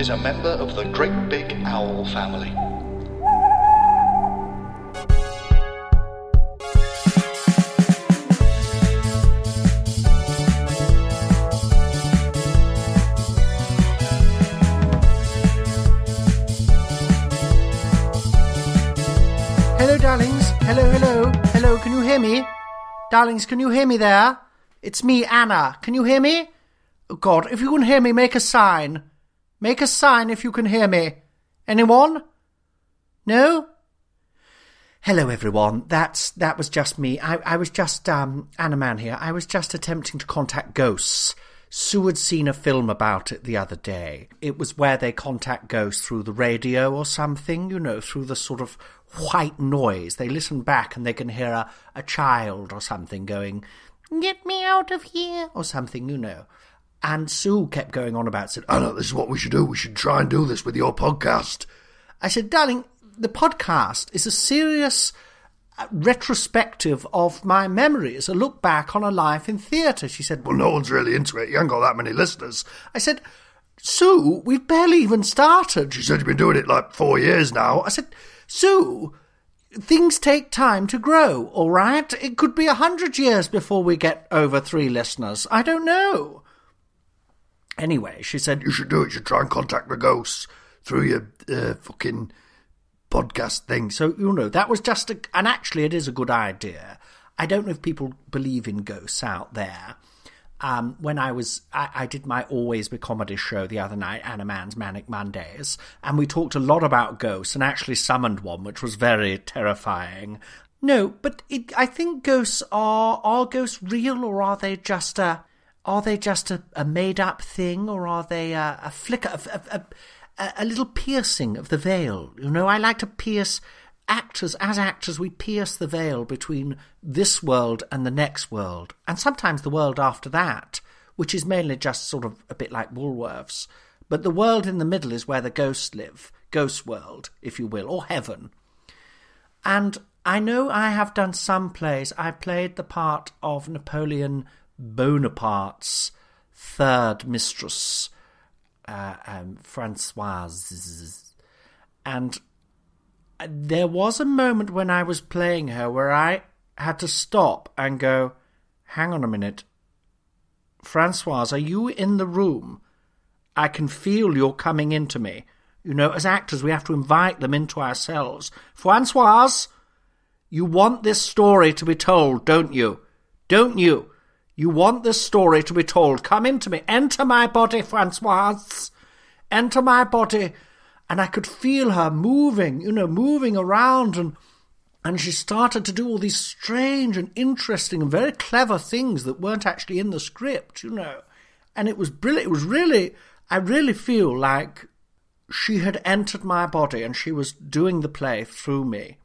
Is a member of the Great Big Owl family. Hello, darlings. Hello, hello. Hello, can you hear me? Darlings, can you hear me there? It's me, Anna. Can you hear me? Oh, God, if you can hear me, make a sign. Make a sign if you can hear me. Anyone? No? Hello, everyone. That's that was just me. I, I was just um Anna Mann here. I was just attempting to contact ghosts. Sue had seen a film about it the other day. It was where they contact ghosts through the radio or something, you know, through the sort of white noise. They listen back and they can hear a, a child or something going, Get me out of here, or something, you know. And Sue kept going on about, said, Anna, this is what we should do. We should try and do this with your podcast. I said, darling, the podcast is a serious uh, retrospective of my memories, a look back on a life in theatre. She said, Well, no one's really into it. You haven't got that many listeners. I said, Sue, we've barely even started. She said you've been doing it like four years now. I said, Sue, things take time to grow, all right? It could be a hundred years before we get over three listeners. I don't know. Anyway, she said, You should do it. You should try and contact the ghosts through your uh, fucking podcast thing. So, you know, that was just a. And actually, it is a good idea. I don't know if people believe in ghosts out there. Um, when I was, I, I did my Always Be Comedy show the other night, Anna Mann's Manic Mondays, and we talked a lot about ghosts and actually summoned one, which was very terrifying. No, but it, I think ghosts are, are ghosts real or are they just a, are they just a, a made up thing or are they a, a flicker, a, a, a, little piercing of the veil? You know, I like to pierce actors, as actors, we pierce the veil between this world and the next world, and sometimes the world after that, which is mainly just sort of a bit like Woolworths. But the world in the middle is where the ghosts live, ghost world, if you will, or heaven. And I know I have done some plays. I played the part of Napoleon Bonaparte's third mistress, uh, um, Francoise. And there was a moment when I was playing her where I had to stop and go, hang on a minute. Francoise, are you in the room? I can feel you're coming into me. You know, as actors, we have to invite them into ourselves. Francoise, you want this story to be told, don't you? Don't you? You want this story to be told. Come into me. Enter my body, Francoise. Enter my body and I could feel her moving, you know, moving around and and she started to do all these strange and interesting and very clever things that weren't actually in the script, you know. And it was brilliant. It was really I really feel like she had entered my body and she was doing the play through me.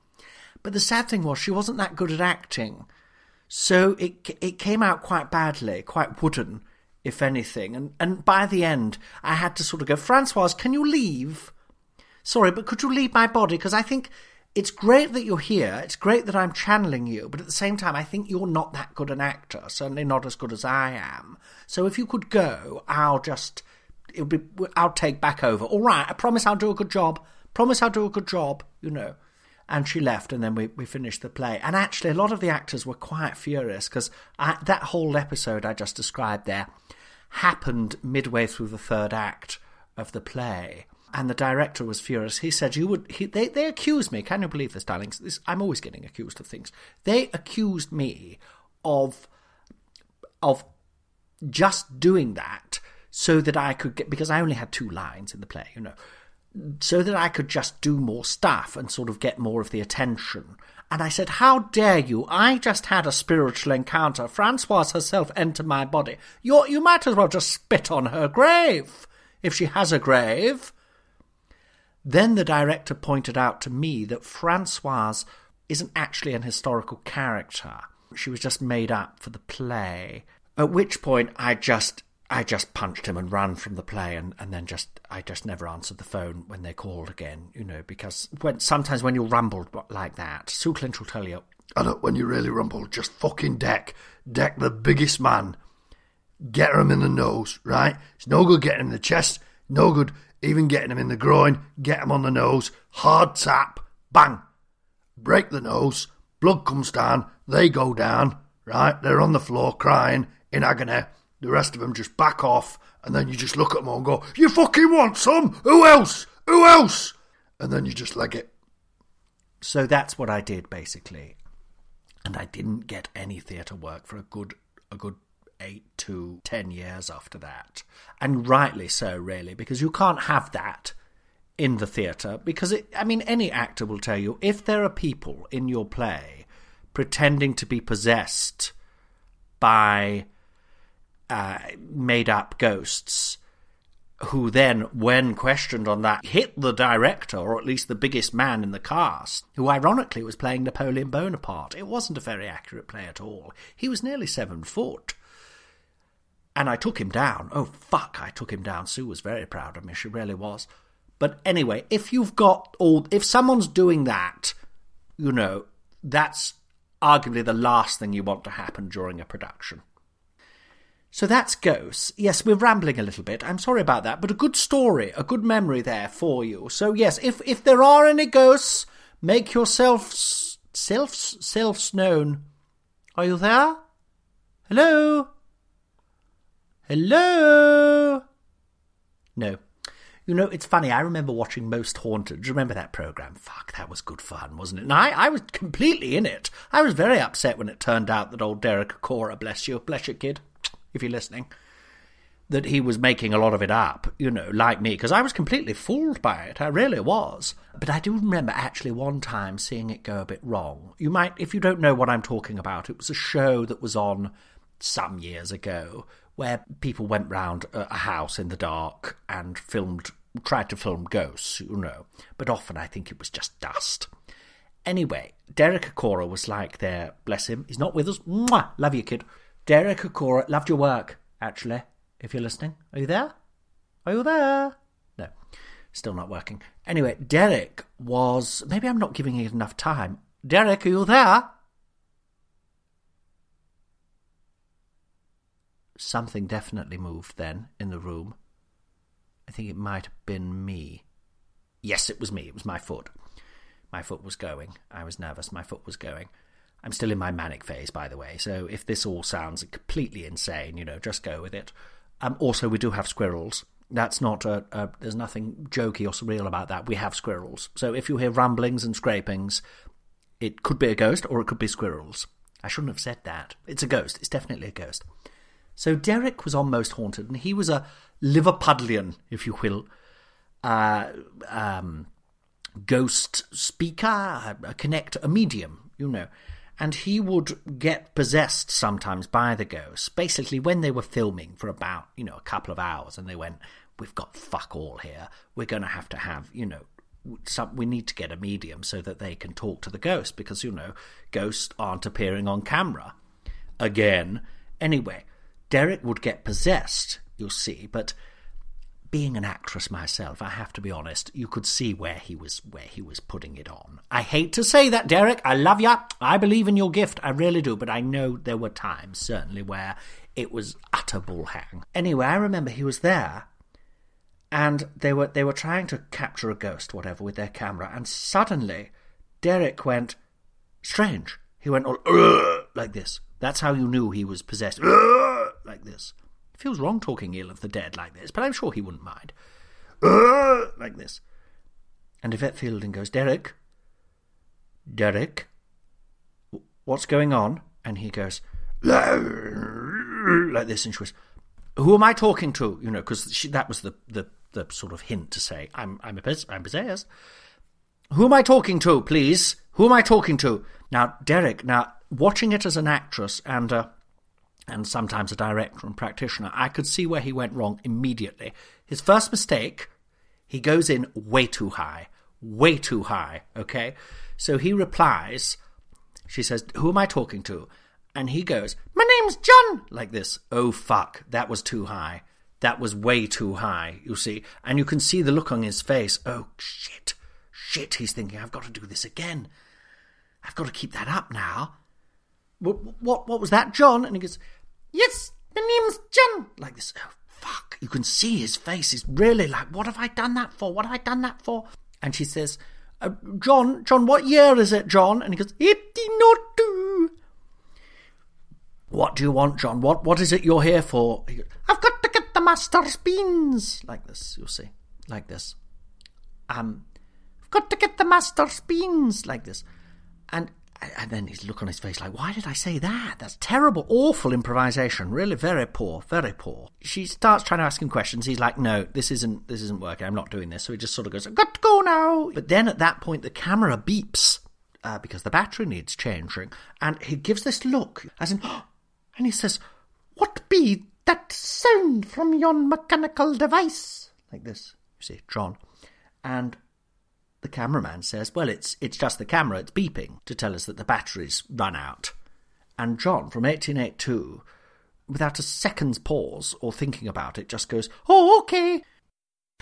But the sad thing was she wasn't that good at acting. So it it came out quite badly, quite wooden, if anything. And and by the end I had to sort of go, Francoise, can you leave? sorry, but could you leave my body? Because I think it's great that you're here. It's great that I'm channeling you, but at the same time, I think you're not that good an actor. Certainly not as good as I am. So if you could go, I'll just, it'll be, I'll take back over. All right, I promise I'll do a good job. Promise I'll do a good job. You know. And she left, and then we, we finished the play. And actually, a lot of the actors were quite furious because that whole episode I just described there happened midway through the third act of the play and the director was furious. He said, "You would." He, they they accused me. Can you believe this, darlings? This, I'm always getting accused of things. They accused me of of just doing that so that I could get because I only had two lines in the play, you know, so that I could just do more stuff and sort of get more of the attention. And I said, How dare you? I just had a spiritual encounter. Francoise herself entered my body. you you might as well just spit on her grave, if she has a grave. Then the director pointed out to me that Francoise isn't actually an historical character. She was just made up for the play. At which point I just I just punched him and ran from the play and, and then just I just never answered the phone when they called again, you know, because when sometimes when you rumble like that, Sue Clinch will tell you oh, I know when you really rumble, just fucking deck. Deck the biggest man. Get him in the nose, right? It's no good getting him in the chest, no good even getting him in the groin, get him on the nose, hard tap, bang. Break the nose, blood comes down, they go down, right? They're on the floor crying in agony the rest of them just back off, and then you just look at them and go, You fucking want some? Who else? Who else? And then you just leg it. So that's what I did basically. And I didn't get any theatre work for a good a good eight to ten years after that. And rightly so, really, because you can't have that in the theatre. Because it, I mean, any actor will tell you if there are people in your play pretending to be possessed by uh, made up ghosts who then, when questioned on that, hit the director, or at least the biggest man in the cast, who ironically was playing Napoleon Bonaparte. It wasn't a very accurate play at all. He was nearly seven foot. And I took him down. Oh, fuck, I took him down. Sue was very proud of me. She really was. But anyway, if you've got all. If someone's doing that, you know, that's arguably the last thing you want to happen during a production. So that's Ghosts. Yes, we're rambling a little bit. I'm sorry about that, but a good story, a good memory there for you. So yes, if if there are any ghosts, make yourselves self selves known. Are you there? Hello? Hello? No. You know, it's funny. I remember watching Most Haunted. Do you remember that program? Fuck, that was good fun, wasn't it? And I, I was completely in it. I was very upset when it turned out that old Derek Acorah, bless you, bless you, kid, if you're listening, that he was making a lot of it up, you know, like me, because I was completely fooled by it. I really was. But I do remember actually one time seeing it go a bit wrong. You might, if you don't know what I'm talking about, it was a show that was on some years ago where people went round a house in the dark and filmed, tried to film ghosts, you know. But often I think it was just dust. Anyway, Derek Acorah was like there, bless him. He's not with us. Mwah! Love you, kid. Derek Acorah, loved your work, actually, if you're listening. Are you there? Are you there? No, still not working. Anyway, Derek was. Maybe I'm not giving it enough time. Derek, are you there? Something definitely moved then in the room. I think it might have been me. Yes, it was me. It was my foot. My foot was going. I was nervous. My foot was going. I'm still in my manic phase, by the way. So if this all sounds completely insane, you know, just go with it. Um, also, we do have squirrels. That's not a, a, There's nothing jokey or surreal about that. We have squirrels. So if you hear rumblings and scrapings, it could be a ghost or it could be squirrels. I shouldn't have said that. It's a ghost. It's definitely a ghost. So Derek was on Most haunted, and he was a Liverpudlian, if you will, uh, um, ghost speaker, a connect, a medium, you know and he would get possessed sometimes by the ghosts. Basically, when they were filming for about you know a couple of hours, and they went, "We've got fuck all here. We're going to have to have you know." Some, we need to get a medium so that they can talk to the ghost because you know ghosts aren't appearing on camera again anyway derek would get possessed you'll see but being an actress myself, I have to be honest, you could see where he was where he was putting it on. I hate to say that, Derek. I love you. I believe in your gift. I really do. But I know there were times, certainly, where it was utter bullhang. Anyway, I remember he was there, and they were they were trying to capture a ghost, whatever, with their camera, and suddenly Derek went strange. He went all like this. That's how you knew he was possessed. like this. It feels wrong talking ill of the dead like this, but I'm sure he wouldn't mind. Uh, like this. And Yvette Fielding goes, Derek, Derek, what's going on? And he goes, like this, and she goes, who am I talking to? You know, because that was the, the the sort of hint to say, I'm, I'm, a, I'm possessed. Who am I talking to, please? Who am I talking to? Now, Derek, now, watching it as an actress and a, and sometimes a director and practitioner, I could see where he went wrong immediately. His first mistake, he goes in way too high. Way too high, okay? So he replies, she says, Who am I talking to? And he goes, My name's John, like this. Oh, fuck, that was too high. That was way too high, you see. And you can see the look on his face. Oh, shit, shit, he's thinking, I've got to do this again. I've got to keep that up now. What, what, what was that, John? And he goes, Yes, the name's John, like this. Oh, fuck. You can see his face is really like, What have I done that for? What have I done that for? And she says, uh, John, John, what year is it, John? And he goes, 1802. What do you want, John? What what is it you're here for? Goes, I've got to get the master's beans. Like this, you'll see. Like this. Um I've got to get the master's beans like this. And and then his look on his face like, why did I say that? That's terrible, awful improvisation. Really very poor, very poor. She starts trying to ask him questions. He's like, no, this isn't this isn't working. I'm not doing this. So he just sort of goes, I've got to go now. But then at that point the camera beeps. Uh, because the battery needs changing, and he gives this look, as in, and he says, What be that sound from yon mechanical device? Like this, you see, John. And the cameraman says, Well, it's, it's just the camera, it's beeping to tell us that the battery's run out. And John, from 1882, without a second's pause or thinking about it, just goes, Oh, okay.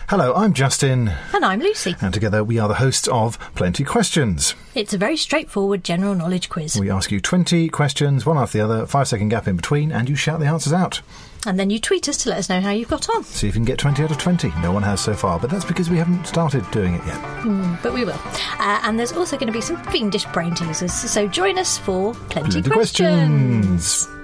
Hello, I'm Justin. And I'm Lucy. And together we are the hosts of Plenty Questions. It's a very straightforward general knowledge quiz. We ask you 20 questions, one after the other, five second gap in between, and you shout the answers out. And then you tweet us to let us know how you've got on. See if you can get 20 out of 20. No one has so far, but that's because we haven't started doing it yet. Mm, but we will. Uh, and there's also going to be some fiendish brain teasers, so join us for Plenty, Plenty questions. questions.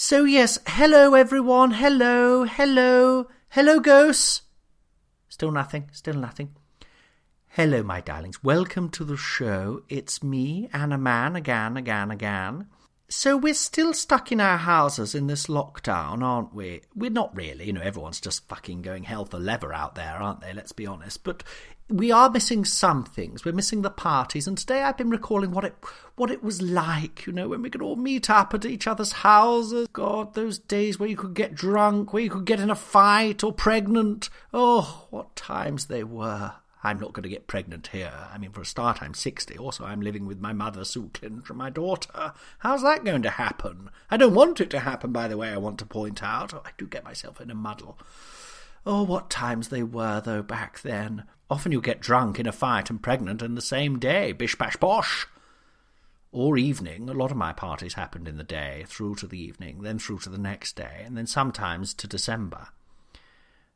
So, yes, hello everyone, hello, hello, hello ghosts. Still nothing, still nothing. Hello, my darlings, welcome to the show. It's me, Anna Mann, again, again, again. So, we're still stuck in our houses in this lockdown, aren't we? We're not really, you know, everyone's just fucking going hell for leather out there, aren't they? Let's be honest. But we are missing some things. We're missing the parties, and today I've been recalling what it what it was like, you know, when we could all meet up at each other's houses. God, those days where you could get drunk, where you could get in a fight or pregnant. Oh, what times they were. I'm not going to get pregnant here. I mean, for a start, I'm 60. Also, I'm living with my mother, Sue Clinch, and my daughter. How's that going to happen? I don't want it to happen, by the way, I want to point out. Oh, I do get myself in a muddle. Oh, what times they were, though, back then. Often you get drunk in a fight and pregnant in the same day. Bish bash bosh. Or evening. A lot of my parties happened in the day, through to the evening, then through to the next day, and then sometimes to December.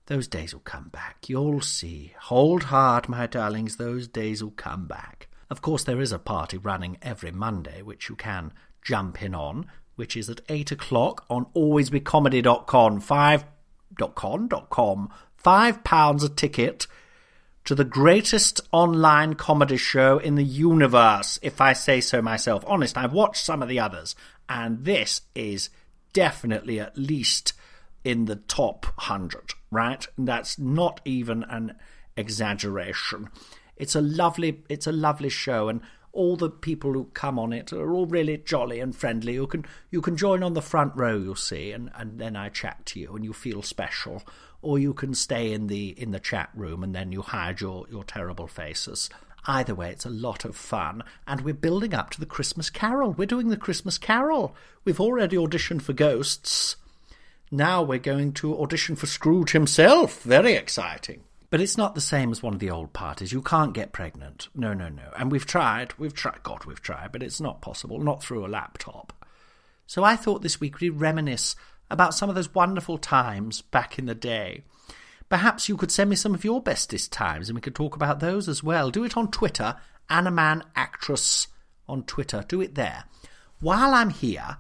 Those days will come back. You'll see. Hold hard, my darlings. Those days will come back. Of course, there is a party running every Monday, which you can jump in on, which is at 8 o'clock on alwaysbecomedy.com. Five dot com dot com. Five pounds a ticket to the greatest online comedy show in the universe, if I say so myself. Honest, I've watched some of the others, and this is definitely at least in the top hundred, right? That's not even an exaggeration. It's a lovely it's a lovely show and all the people who come on it are all really jolly and friendly. You can you can join on the front row, you'll see, and, and then I chat to you and you feel special. or you can stay in the in the chat room and then you hide your, your terrible faces. Either way, it's a lot of fun, and we're building up to the Christmas Carol. We're doing the Christmas Carol. We've already auditioned for ghosts. Now we're going to audition for Scrooge himself. Very exciting. But it's not the same as one of the old parties. You can't get pregnant. No, no, no. And we've tried. We've tried. God, we've tried, but it's not possible. Not through a laptop. So I thought this week we'd reminisce about some of those wonderful times back in the day. Perhaps you could send me some of your bestest times and we could talk about those as well. Do it on Twitter, Annaman Actress on Twitter. Do it there. While I'm here,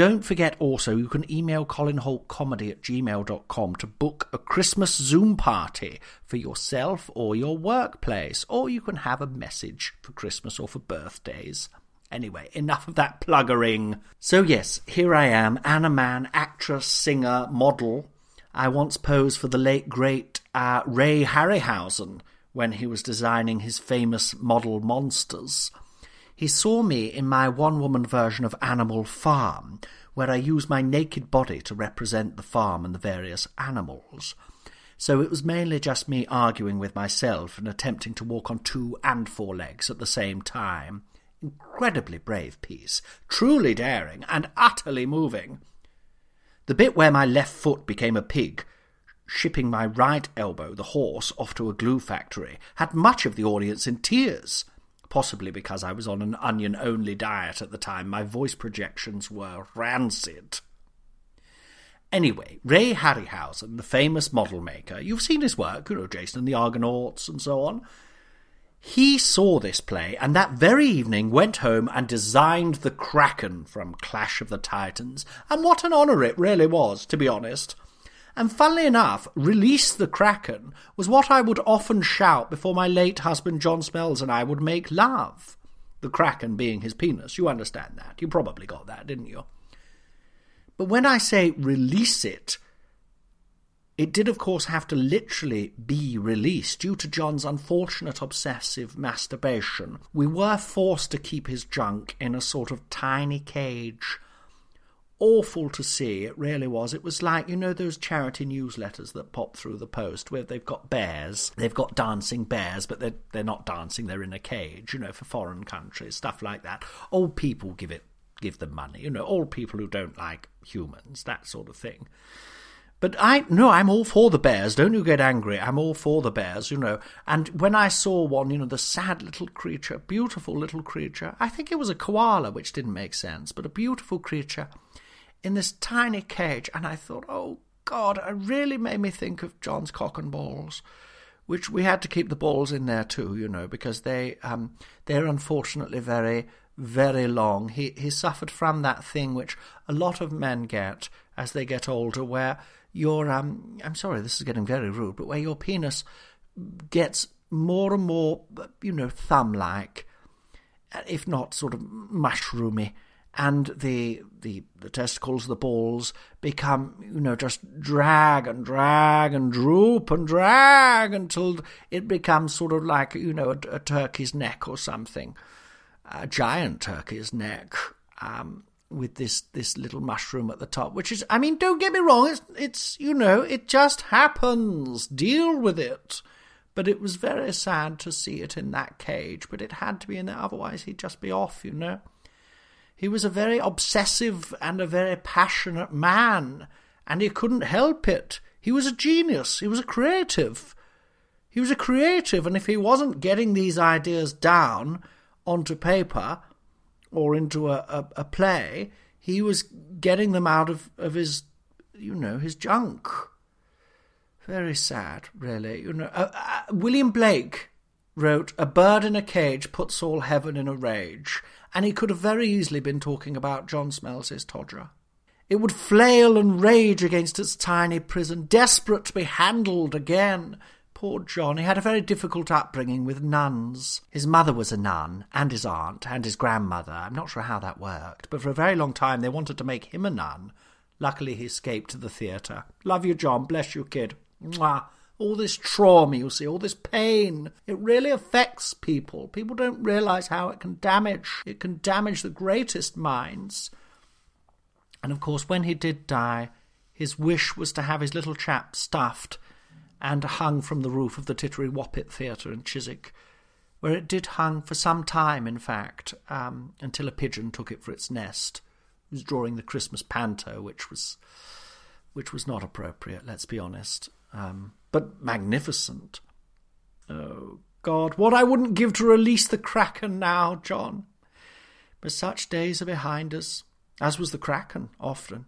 don't forget also you can email colinhoultcomedy at gmail.com to book a Christmas Zoom party for yourself or your workplace, or you can have a message for Christmas or for birthdays. Anyway, enough of that pluggering. So, yes, here I am, Anna Mann, actress, singer, model. I once posed for the late great uh, Ray Harryhausen when he was designing his famous model monsters. He saw me in my one woman version of Animal Farm, where I use my naked body to represent the farm and the various animals. So it was mainly just me arguing with myself and attempting to walk on two and four legs at the same time. Incredibly brave piece, truly daring, and utterly moving. The bit where my left foot became a pig, shipping my right elbow, the horse, off to a glue factory, had much of the audience in tears. Possibly because I was on an onion only diet at the time, my voice projections were rancid. Anyway, Ray Harryhausen, the famous model maker, you've seen his work, you know, Jason and the Argonauts and so on. He saw this play and that very evening went home and designed the Kraken from Clash of the Titans. And what an honour it really was, to be honest. And funnily enough, Release the Kraken was what I would often shout before my late husband John Smells and I would make love. The Kraken being his penis. You understand that. You probably got that, didn't you? But when I say release it, it did, of course, have to literally be released due to John's unfortunate obsessive masturbation. We were forced to keep his junk in a sort of tiny cage. Awful to see, it really was. It was like, you know, those charity newsletters that pop through the post where they've got bears, they've got dancing bears, but they're, they're not dancing, they're in a cage, you know, for foreign countries, stuff like that. Old people give it give them money, you know, old people who don't like humans, that sort of thing. But I no, I'm all for the bears. Don't you get angry. I'm all for the bears, you know. And when I saw one, you know, the sad little creature, beautiful little creature, I think it was a koala, which didn't make sense, but a beautiful creature in this tiny cage, and I thought, oh God, it really made me think of John's cock and balls. Which we had to keep the balls in there too, you know, because they um they're unfortunately very very long. He he suffered from that thing which a lot of men get as they get older, where your um I'm sorry, this is getting very rude, but where your penis gets more and more, you know, thumb-like, if not sort of mushroomy, and the the the testicles, the balls become, you know, just drag and drag and droop and drag until it becomes sort of like, you know, a, a turkey's neck or something, a giant turkey's neck. Um, with this this little mushroom at the top, which is, I mean, don't get me wrong, it's it's you know, it just happens. Deal with it. But it was very sad to see it in that cage, but it had to be in there, otherwise he'd just be off, you know. He was a very obsessive and a very passionate man, and he couldn't help it. He was a genius. He was a creative. He was a creative, and if he wasn't getting these ideas down onto paper, or into a, a, a play, he was getting them out of, of his, you know, his junk. Very sad, really. You know, uh, uh, William Blake wrote, "A bird in a cage puts all heaven in a rage," and he could have very easily been talking about John Smells' Todger. It would flail and rage against its tiny prison, desperate to be handled again, Poor John, he had a very difficult upbringing with nuns. His mother was a nun, and his aunt, and his grandmother. I'm not sure how that worked, but for a very long time they wanted to make him a nun. Luckily, he escaped to the theatre. Love you, John. Bless you, kid. Mwah. All this trauma, you see, all this pain, it really affects people. People don't realise how it can damage. It can damage the greatest minds. And of course, when he did die, his wish was to have his little chap stuffed and hung from the roof of the Tittery Woppit Theatre in Chiswick, where it did hung for some time, in fact, um, until a pigeon took it for its nest. Was drawing the Christmas panto, which was which was not appropriate, let's be honest, um, but magnificent. Oh, God, what I wouldn't give to release the Kraken now, John. But such days are behind us, as was the Kraken, often.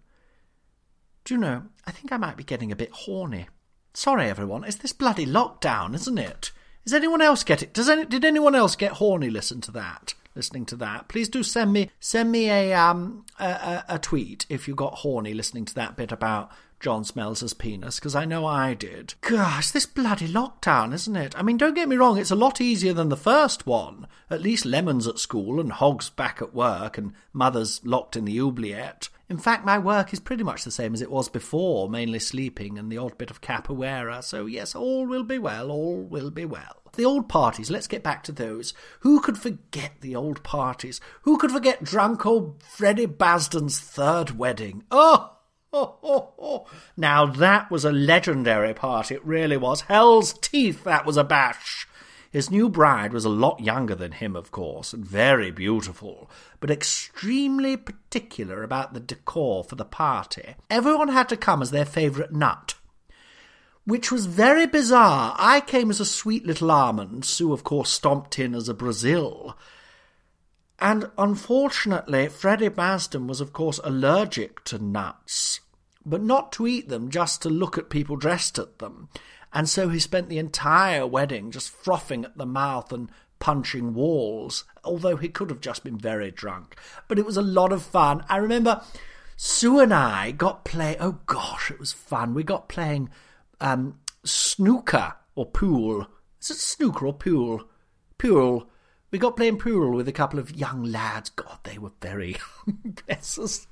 Do you know, I think I might be getting a bit horny. Sorry, everyone, it's this bloody lockdown, isn't it? Does anyone else get it? Does any, did anyone else get horny? Listen to that. Listening to that, please do send me send me a um a, a, tweet if you got horny listening to that bit about John Smells' his penis because I know I did. Gosh, this bloody lockdown, isn't it? I mean, don't get me wrong, it's a lot easier than the first one. At least Lemon's at school and Hog's back at work and Mother's locked in the oubliette. In fact, my work is pretty much the same as it was before, mainly sleeping and the odd bit of capoeira, so yes, all will be well, all will be well. The old parties, let's get back to those. Who could forget the old parties? Who could forget drunk old Freddie Basden's third wedding? Oh! Oh, oh, oh. Now that was a legendary party, it really was. Hell's teeth, that was a bash. His new bride was a lot younger than him, of course, and very beautiful, but extremely particular about the decor for the party. Everyone had to come as their favourite nut. Which was very bizarre. I came as a sweet little almond, Sue, of course, stomped in as a Brazil. And unfortunately, Freddie Basden was, of course, allergic to nuts, but not to eat them, just to look at people dressed at them. And so he spent the entire wedding just frothing at the mouth and punching walls, although he could have just been very drunk. But it was a lot of fun. I remember Sue and I got play. Oh gosh, it was fun. We got playing um, snooker or pool. Is it snooker or pool? Pool. We got playing pool with a couple of young lads. God, they were very bless us.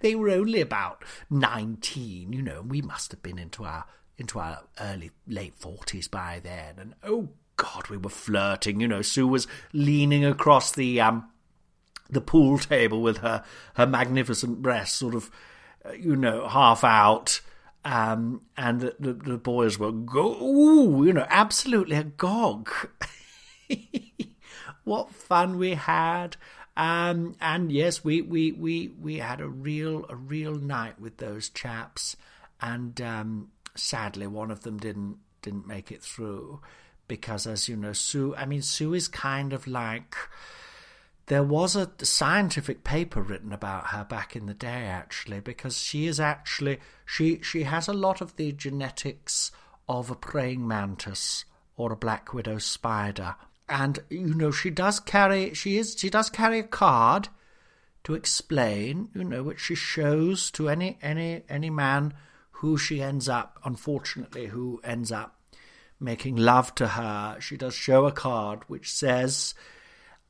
They were only about nineteen, you know, and we must have been into our into our early late forties by then. And oh God, we were flirting. You know, Sue was leaning across the um the pool table with her her magnificent breasts, sort of, uh, you know, half out. Um, and the, the, the boys were go, ooh, you know, absolutely agog. what fun we had! Um, and yes, we, we, we, we had a real a real night with those chaps, and um, sadly, one of them didn't didn't make it through because, as you know, Sue. I mean, Sue is kind of like. There was a scientific paper written about her back in the day, actually, because she is actually she she has a lot of the genetics of a praying mantis or a black widow spider, and you know she does carry she is she does carry a card to explain, you know, which she shows to any any any man who she ends up, unfortunately, who ends up making love to her. She does show a card which says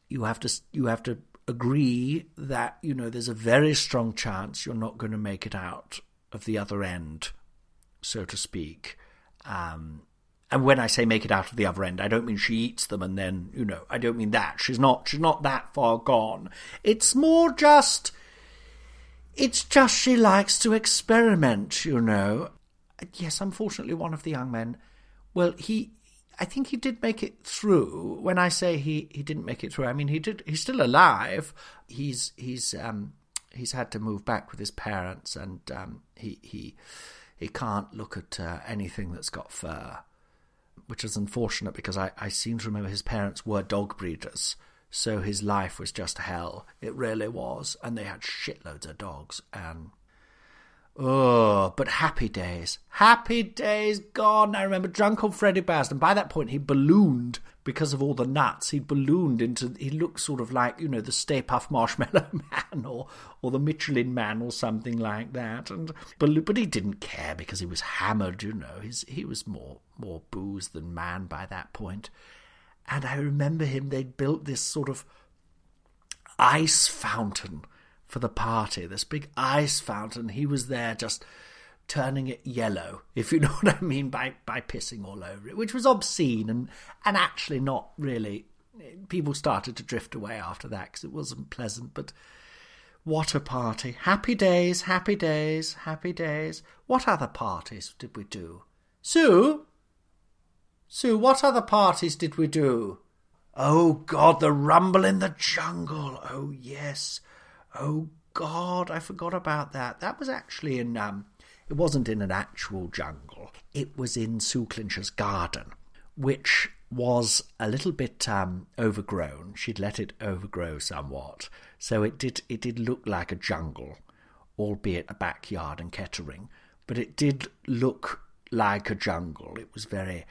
you have to you have to agree that you know there's a very strong chance you're not going to make it out of the other end, so to speak. Um, and when I say make it out of the other end, I don't mean she eats them and then you know I don't mean that. She's not she's not that far gone. It's more just it's just she likes to experiment, you know. Yes, unfortunately, one of the young men. Well, he. I think he did make it through. When I say he, he didn't make it through, I mean he did. He's still alive. He's he's um he's had to move back with his parents, and um he he he can't look at uh, anything that's got fur, which is unfortunate because I I seem to remember his parents were dog breeders, so his life was just hell. It really was. And they had shitloads of dogs. And oh, but happy days. Happy days gone. I remember drunk old Freddie Basden. By that point, he ballooned because of all the nuts. He ballooned into. He looked sort of like you know the Stay Puft Marshmallow Man or or the Michelin Man or something like that. And but he didn't care because he was hammered. You know, He's, he was more more booze than man by that point. And I remember him, they'd built this sort of ice fountain for the party, this big ice fountain. He was there just turning it yellow, if you know what I mean, by, by pissing all over it, which was obscene and, and actually not really. People started to drift away after that because it wasn't pleasant, but What a party. Happy days, happy days, happy days. What other parties did we do? Sue? Sue, what other parties did we do? Oh, God, the rumble in the jungle. Oh, yes. Oh, God, I forgot about that. That was actually in, um, it wasn't in an actual jungle. It was in Sue Clincher's garden, which was a little bit um, overgrown. She'd let it overgrow somewhat, so it did it did look like a jungle, albeit a backyard in Kettering. But it did look like a jungle. It was very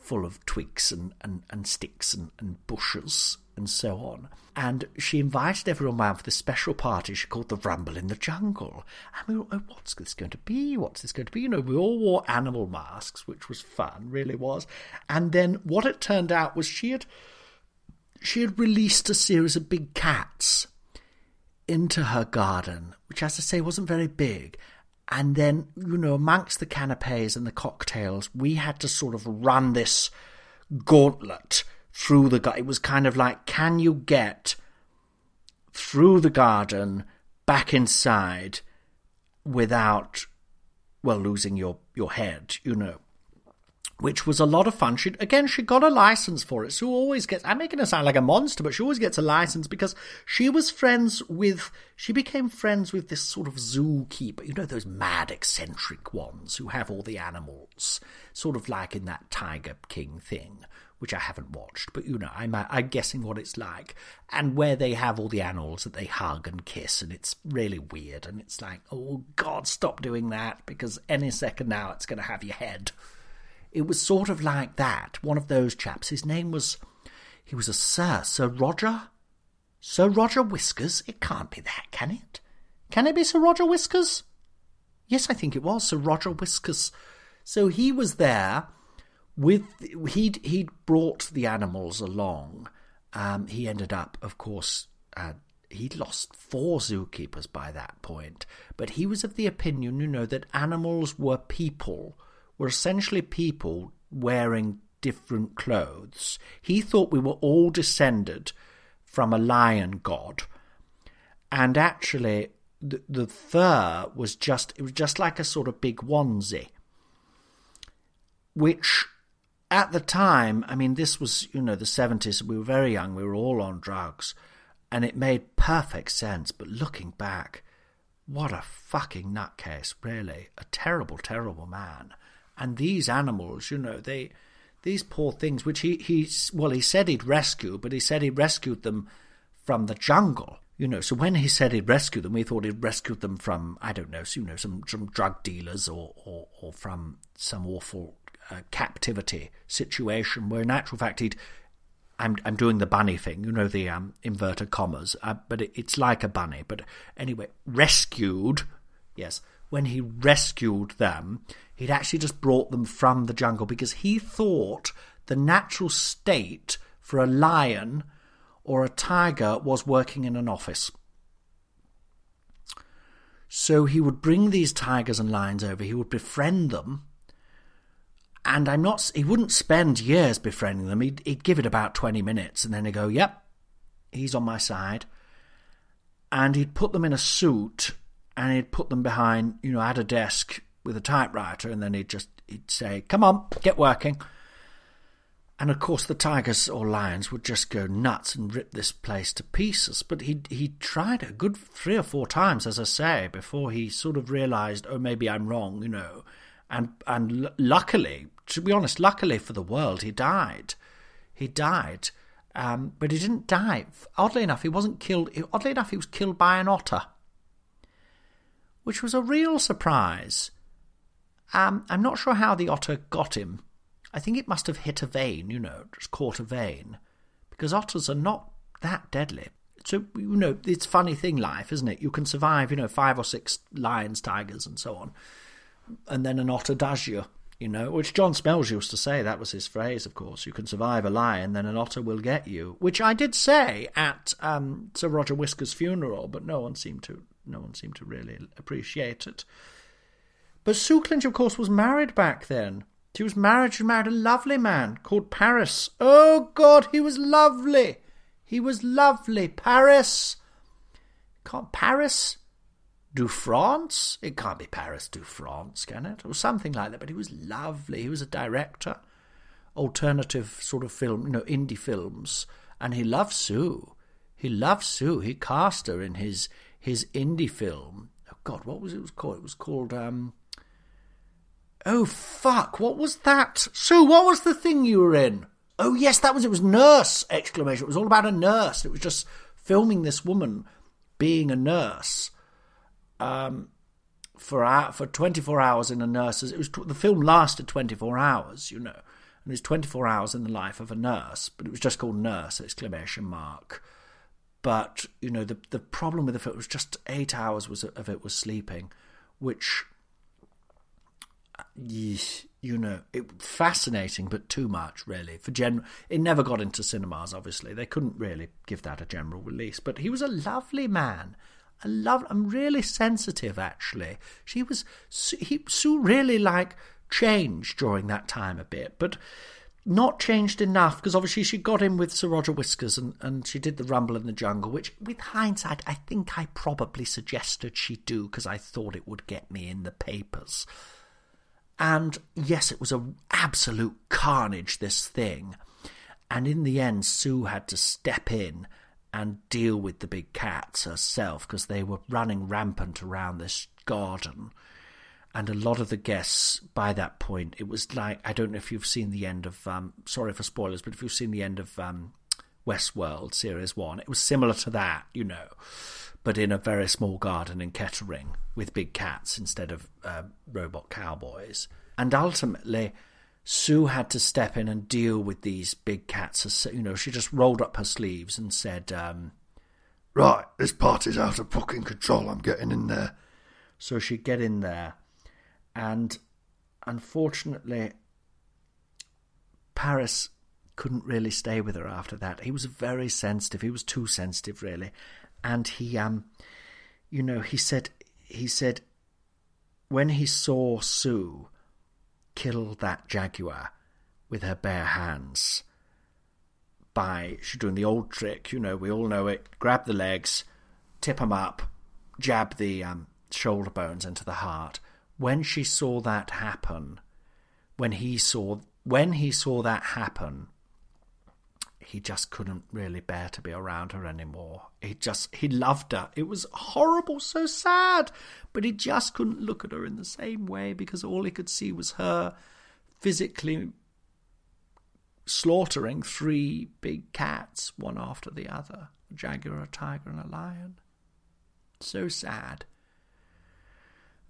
full of twigs and, and, and sticks and, and bushes and so on. And she invited everyone round for this special party she called the Rumble in the Jungle. And we were, oh, what's this going to be? What's this going to be? You know, we all wore animal masks, which was fun, really was. And then what it turned out was she had she had released a series of big cats into her garden, which, as I say, wasn't very big. And then, you know, amongst the canapes and the cocktails, we had to sort of run this gauntlet through the. It was kind of like, can you get through the garden back inside without, well, losing your, your head, you know? Which was a lot of fun. She again, she got a license for it. Sue always gets. I'm making her sound like a monster, but she always gets a license because she was friends with. She became friends with this sort of zookeeper. You know those mad, eccentric ones who have all the animals, sort of like in that Tiger King thing, which I haven't watched, but you know, I'm, I'm guessing what it's like, and where they have all the animals that they hug and kiss, and it's really weird, and it's like, oh God, stop doing that, because any second now it's going to have your head. It was sort of like that. One of those chaps. His name was, he was a Sir, Sir Roger? Sir Roger Whiskers? It can't be that, can it? Can it be Sir Roger Whiskers? Yes, I think it was Sir Roger Whiskers. So he was there with he'd he'd brought the animals along. Um, he ended up, of course, uh, he'd lost four zookeepers by that point, but he was of the opinion, you know, that animals were people, were essentially people wearing different clothes. He thought we were all descended from a lion god, and actually, the, the fur was just it was just like a sort of big onesie, which at the time, I mean, this was, you know, the 70s, we were very young, we were all on drugs, and it made perfect sense. But looking back, what a fucking nutcase, really. A terrible, terrible man. And these animals, you know, they, these poor things, which he, he, well, he said he'd rescue, but he said he rescued them from the jungle. You know, so when he said he'd rescue them, we thought he'd rescued them from, I don't know, you know, some, some drug dealers or, or, or from some awful captivity situation where in actual fact he'd I'm I'm doing the bunny thing, you know the um, inverted commas, uh, but it, it's like a bunny. But anyway, rescued, yes. When he rescued them, he'd actually just brought them from the jungle because he thought the natural state for a lion or a tiger was working in an office. So he would bring these tigers and lions over. He would befriend them and I'm not, he wouldn't spend years befriending them. He'd, he'd give it about 20 minutes and then he'd go, yep, he's on my side. And he'd put them in a suit and he'd put them behind, you know, at a desk with a typewriter and then he'd just, he'd say, come on, get working. And of course, the tigers or lions would just go nuts and rip this place to pieces. But he he tried a good three or four times, as I say, before he sort of realised, oh, maybe I'm wrong, you know and and l- luckily, to be honest, luckily for the world, he died. He died, um, but he didn't die. Oddly enough, he wasn't killed. Oddly enough, he was killed by an otter, which was a real surprise. Um, I'm not sure how the otter got him. I think it must have hit a vein, you know, just caught a vein, because otters are not that deadly. So you know, it's funny thing, life, isn't it? You can survive, you know, five or six lions, tigers, and so on and then an otter does you, you know, which John Smells used to say. That was his phrase, of course. You can survive a lion, then an otter will get you, which I did say at um, Sir Roger Whiskers' funeral, but no one seemed to no one seemed to really appreciate it. But Sue Clinch, of course, was married back then. She was married. She married a lovely man called Paris. Oh God, he was lovely. He was lovely, Paris. can't Paris du France? It can't be Paris du France, can it? Or something like that. But he was lovely. He was a director, alternative sort of film, you know, indie films, and he loved Sue. He loved Sue. He cast her in his his indie film. Oh God, what was it was called? It was called. Um, oh fuck! What was that? Sue, what was the thing you were in? Oh yes, that was it. Was nurse! Exclamation! It was all about a nurse. It was just filming this woman being a nurse. Um, for for 24 hours in a nurse's. It was the film lasted 24 hours, you know, and it was 24 hours in the life of a nurse, but it was just called Nurse! Exclamation mark. But you know, the the problem with the film was just eight hours was of it was sleeping, which uh, you know, it fascinating, but too much really. For gen, it never got into cinemas. Obviously, they couldn't really give that a general release. But he was a lovely man. A love. I'm really sensitive, actually. She was. He Sue really like changed during that time a bit, but not changed enough because obviously she got in with Sir Roger Whiskers and, and she did the Rumble in the Jungle, which with hindsight I think I probably suggested she do because I thought it would get me in the papers. And yes, it was an absolute carnage, this thing. And in the end, Sue had to step in and deal with the big cats herself because they were running rampant around this garden. And a lot of the guests, by that point, it was like I don't know if you've seen the end of. Um, sorry for spoilers, but if you've seen the end of um, Westworld Series 1, it was similar to that, you know but in a very small garden in Kettering with big cats instead of uh, robot cowboys. And ultimately, Sue had to step in and deal with these big cats. You know, she just rolled up her sleeves and said, um, Right, this party's out of fucking control. I'm getting in there. So she'd get in there. And unfortunately, Paris couldn't really stay with her after that. He was very sensitive. He was too sensitive, really and he um you know he said he said when he saw Sue kill that jaguar with her bare hands by she doing the old trick, you know, we all know it. Grab the legs, tip 'em up, jab the um, shoulder bones into the heart. When she saw that happen, when he saw when he saw that happen, he just couldn't really bear to be around her anymore. He just, he loved her. It was horrible, so sad. But he just couldn't look at her in the same way because all he could see was her physically slaughtering three big cats, one after the other a jaguar, a tiger, and a lion. So sad.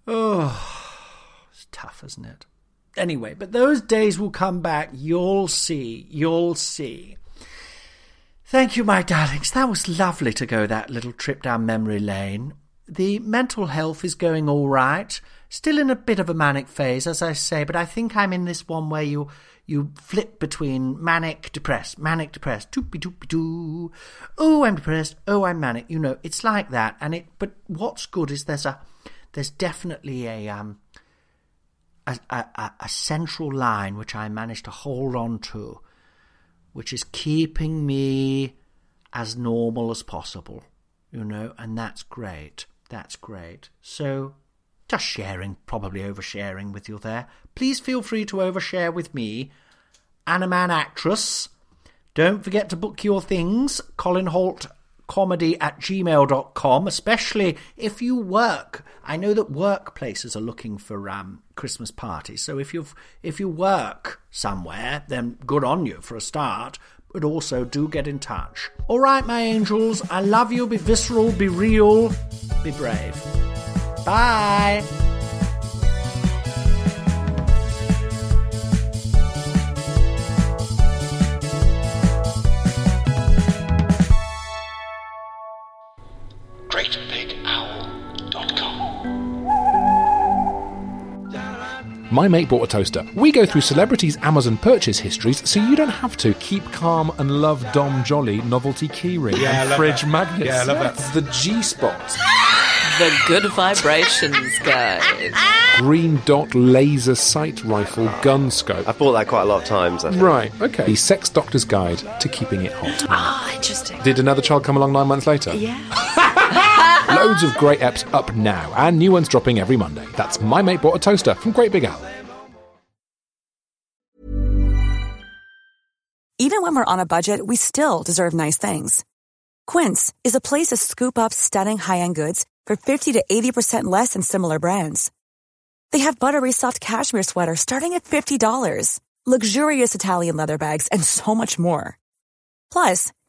Oh, it's tough, isn't it? Anyway, but those days will come back. You'll see. You'll see. Thank you, my darlings. That was lovely to go that little trip down memory lane. The mental health is going all right. Still in a bit of a manic phase, as I say, but I think I'm in this one where you you flip between manic, depressed, manic, depressed, doopy doopy doo. Oh, I'm depressed. Oh, I'm manic. You know, it's like that. And it. But what's good is there's a there's definitely a um a, a, a central line which I managed to hold on to which is keeping me as normal as possible, you know, and that's great. That's great. So, just sharing, probably oversharing with you there. Please feel free to overshare with me, Anna Mann Actress. Don't forget to book your things, Colin Hoult comedy at gmail.com, especially if you work. I know that workplaces are looking for um, Christmas parties. So if you if you work somewhere, then good on you for a start. But also do get in touch. All right, my angels. I love you. Be visceral. Be real. Be brave. Bye. My mate bought a toaster. We go through celebrities' Amazon purchase histories so you don't have to. Keep calm and love Dom Jolly novelty keyring Yeah, I and love fridge that. magnets. Yeah, I love that. The G spot. The Good Vibrations Guide. Green dot laser sight rifle gun scope. I've bought that quite a lot of times. I think. Right, okay. The sex doctor's guide to keeping it hot. Ah, interesting. Did another child come along nine months later? Yeah. Loads of great eps up now, and new ones dropping every Monday. That's My Mate Bought a Toaster from Great Big Owl. Even when we're on a budget, we still deserve nice things. Quince is a place to scoop up stunning high-end goods for 50 to 80% less than similar brands. They have buttery soft cashmere sweaters starting at $50, luxurious Italian leather bags, and so much more. Plus,